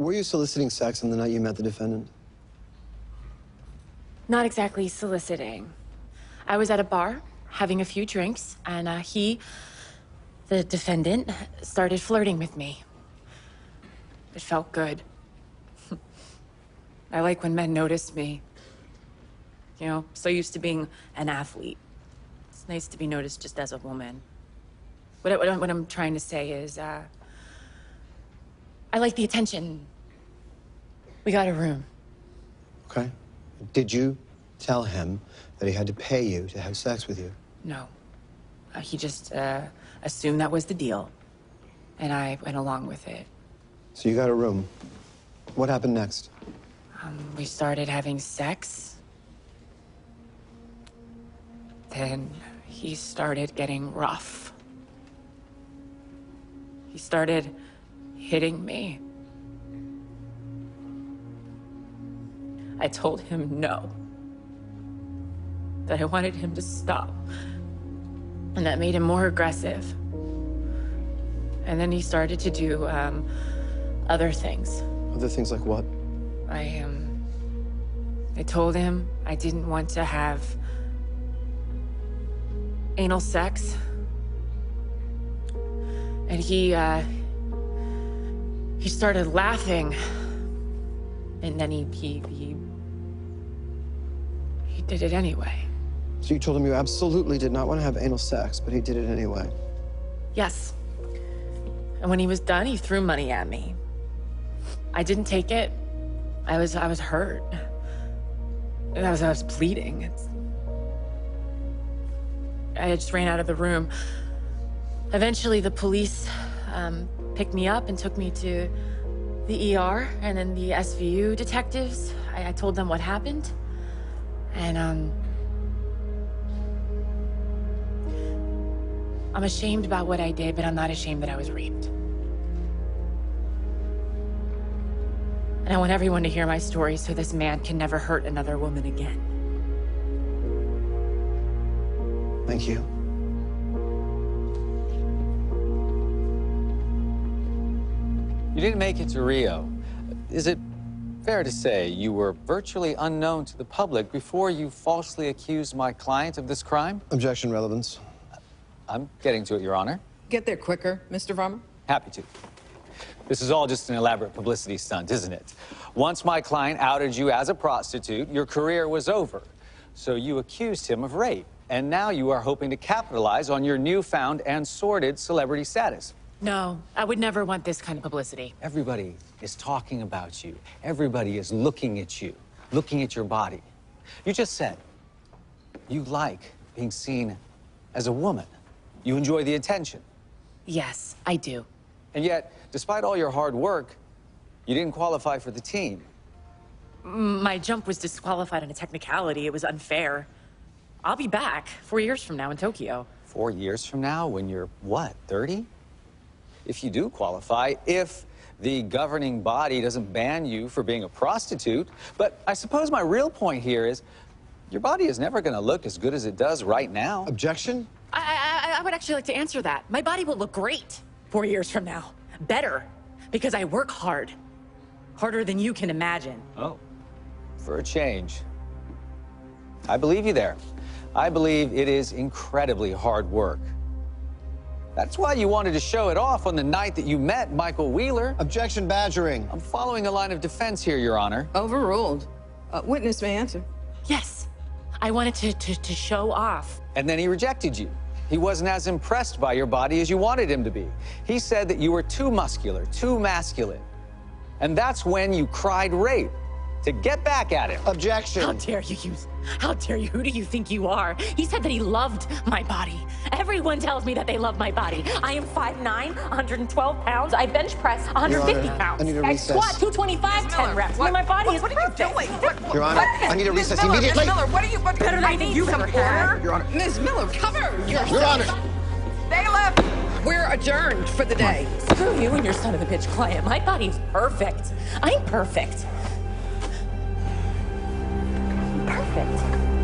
Were you soliciting sex on the night you met the defendant? Not exactly soliciting. I was at a bar having a few drinks, and uh, he, the defendant, started flirting with me. It felt good. I like when men notice me. You know, so used to being an athlete. It's nice to be noticed just as a woman. What, I, what, I'm, trying to say is, uh, I like the attention. We got a room. Okay. Did you tell him that he had to pay you to have sex with you? No. Uh, he just uh, assumed that was the deal. And I went along with it. So you got a room. What happened next? Um, we started having sex. Then he started getting rough. He started hitting me. I told him no. That I wanted him to stop. And that made him more aggressive. And then he started to do um, other things. Other things like what? I, um, I told him I didn't want to have anal sex. And he, uh, he started laughing. And then he, he, he, he did it anyway. So you told him you absolutely did not want to have anal sex, but he did it anyway. Yes. And when he was done, he threw money at me. I didn't take it. I was, I was hurt. And I was, I was bleeding. It's... I just ran out of the room. Eventually, the police um, picked me up and took me to the ER, and then the SVU detectives. I, I told them what happened, and um, I'm ashamed about what I did, but I'm not ashamed that I was raped. And I want everyone to hear my story so this man can never hurt another woman again. Thank you. You didn't make it to Rio. Is it fair to say you were virtually unknown to the public before you falsely accused my client of this crime? Objection, relevance. I'm getting to it, Your Honor. Get there quicker, Mr. Varma. Happy to. This is all just an elaborate publicity stunt, isn't it? Once my client outed you as a prostitute, your career was over. So you accused him of rape. And now you are hoping to capitalize on your newfound and sordid celebrity status. No, I would never want this kind of publicity. Everybody is talking about you. Everybody is looking at you, looking at your body. You just said you like being seen as a woman. You enjoy the attention. Yes, I do. And yet, despite all your hard work, you didn't qualify for the team. My jump was disqualified on a technicality. It was unfair. I'll be back four years from now in Tokyo. Four years from now, when you're what, 30? If you do qualify, if the governing body doesn't ban you for being a prostitute. But I suppose my real point here is your body is never going to look as good as it does right now. Objection? I, I, I would actually like to answer that. My body will look great four years from now. Better. Because I work hard. Harder than you can imagine. Oh, for a change. I believe you there. I believe it is incredibly hard work. That's why you wanted to show it off on the night that you met Michael Wheeler. Objection, badgering. I'm following a line of defense here, Your Honor. Overruled. Uh, witness may answer. Yes. I wanted to, to, to show off. And then he rejected you. He wasn't as impressed by your body as you wanted him to be. He said that you were too muscular, too masculine. And that's when you cried rape to get back at him. Objection. How dare you use... How dare you? Who do you think you are? He said that he loved my body. Everyone tells me that they love my body. I am 5'9", 112 pounds. I bench press 150 Honor, pounds. I need a I recess. squat 225, 10 reps. what- my body what- is what are you perfect. doing? What- Your Honor, what- I need a Ms. recess Miller, immediately. Ms. Miller, what are you? What, Better than I I think need you some have hair. order. Your Honor. Ms. Miller, cover yourself. Your Honor. Stay left. We're adjourned for the day. Screw you and your son of a bitch client. My body's perfect. I'm perfect. Perfect.